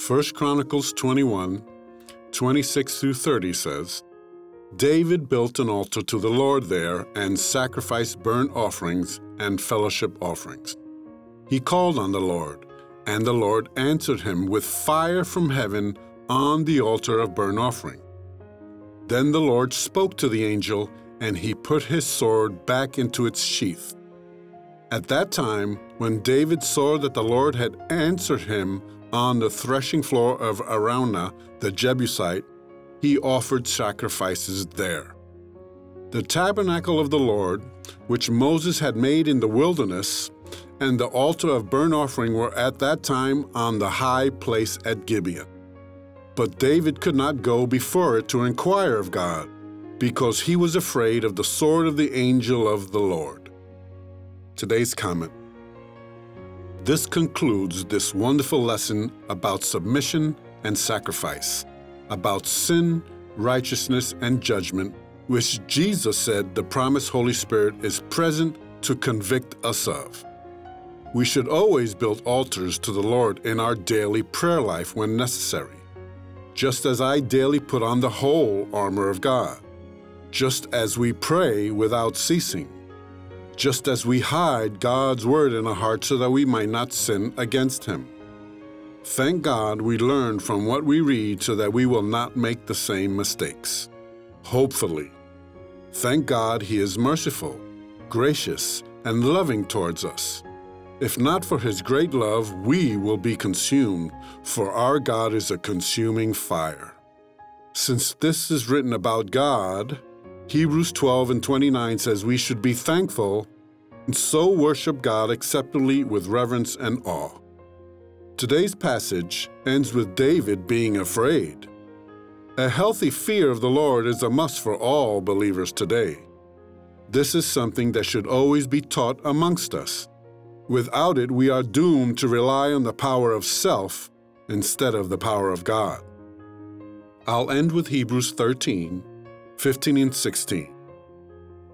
1 Chronicles 21, 26 through 30 says, David built an altar to the Lord there and sacrificed burnt offerings and fellowship offerings. He called on the Lord, and the Lord answered him with fire from heaven on the altar of burnt offering. Then the Lord spoke to the angel, and he put his sword back into its sheath. At that time, when David saw that the Lord had answered him on the threshing floor of Araunah the Jebusite, he offered sacrifices there. The tabernacle of the Lord, which Moses had made in the wilderness, and the altar of burnt offering were at that time on the high place at Gibeon. But David could not go before it to inquire of God, because he was afraid of the sword of the angel of the Lord. Today's comment This concludes this wonderful lesson about submission and sacrifice, about sin, righteousness, and judgment, which Jesus said the promised Holy Spirit is present to convict us of. We should always build altars to the Lord in our daily prayer life when necessary, just as I daily put on the whole armor of God, just as we pray without ceasing, just as we hide God's word in our heart so that we might not sin against Him. Thank God we learn from what we read so that we will not make the same mistakes. Hopefully. Thank God He is merciful, gracious, and loving towards us. If not for His great love, we will be consumed, for our God is a consuming fire. Since this is written about God, Hebrews 12 and 29 says we should be thankful and so worship God acceptably with reverence and awe. Today's passage ends with David being afraid. A healthy fear of the Lord is a must for all believers today. This is something that should always be taught amongst us. Without it, we are doomed to rely on the power of self instead of the power of God. I'll end with Hebrews 13, 15 and 16.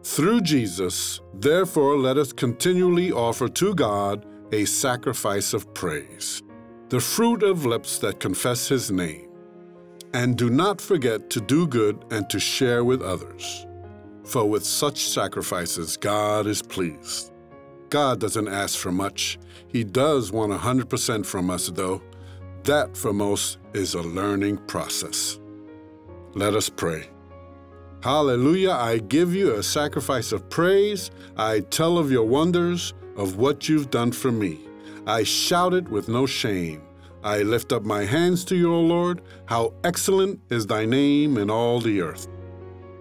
Through Jesus, therefore, let us continually offer to God a sacrifice of praise, the fruit of lips that confess His name. And do not forget to do good and to share with others. For with such sacrifices, God is pleased. God doesn't ask for much. He does want 100% from us, though. That, for most, is a learning process. Let us pray. Hallelujah, I give you a sacrifice of praise. I tell of your wonders, of what you've done for me. I shout it with no shame. I lift up my hands to you, O Lord. How excellent is thy name in all the earth.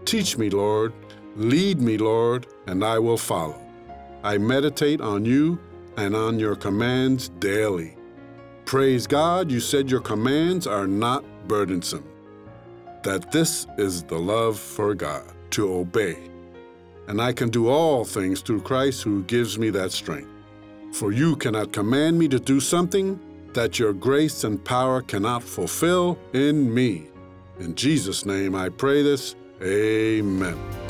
Teach me, Lord. Lead me, Lord, and I will follow. I meditate on you and on your commands daily. Praise God, you said your commands are not burdensome. That this is the love for God, to obey. And I can do all things through Christ who gives me that strength. For you cannot command me to do something that your grace and power cannot fulfill in me. In Jesus' name I pray this. Amen.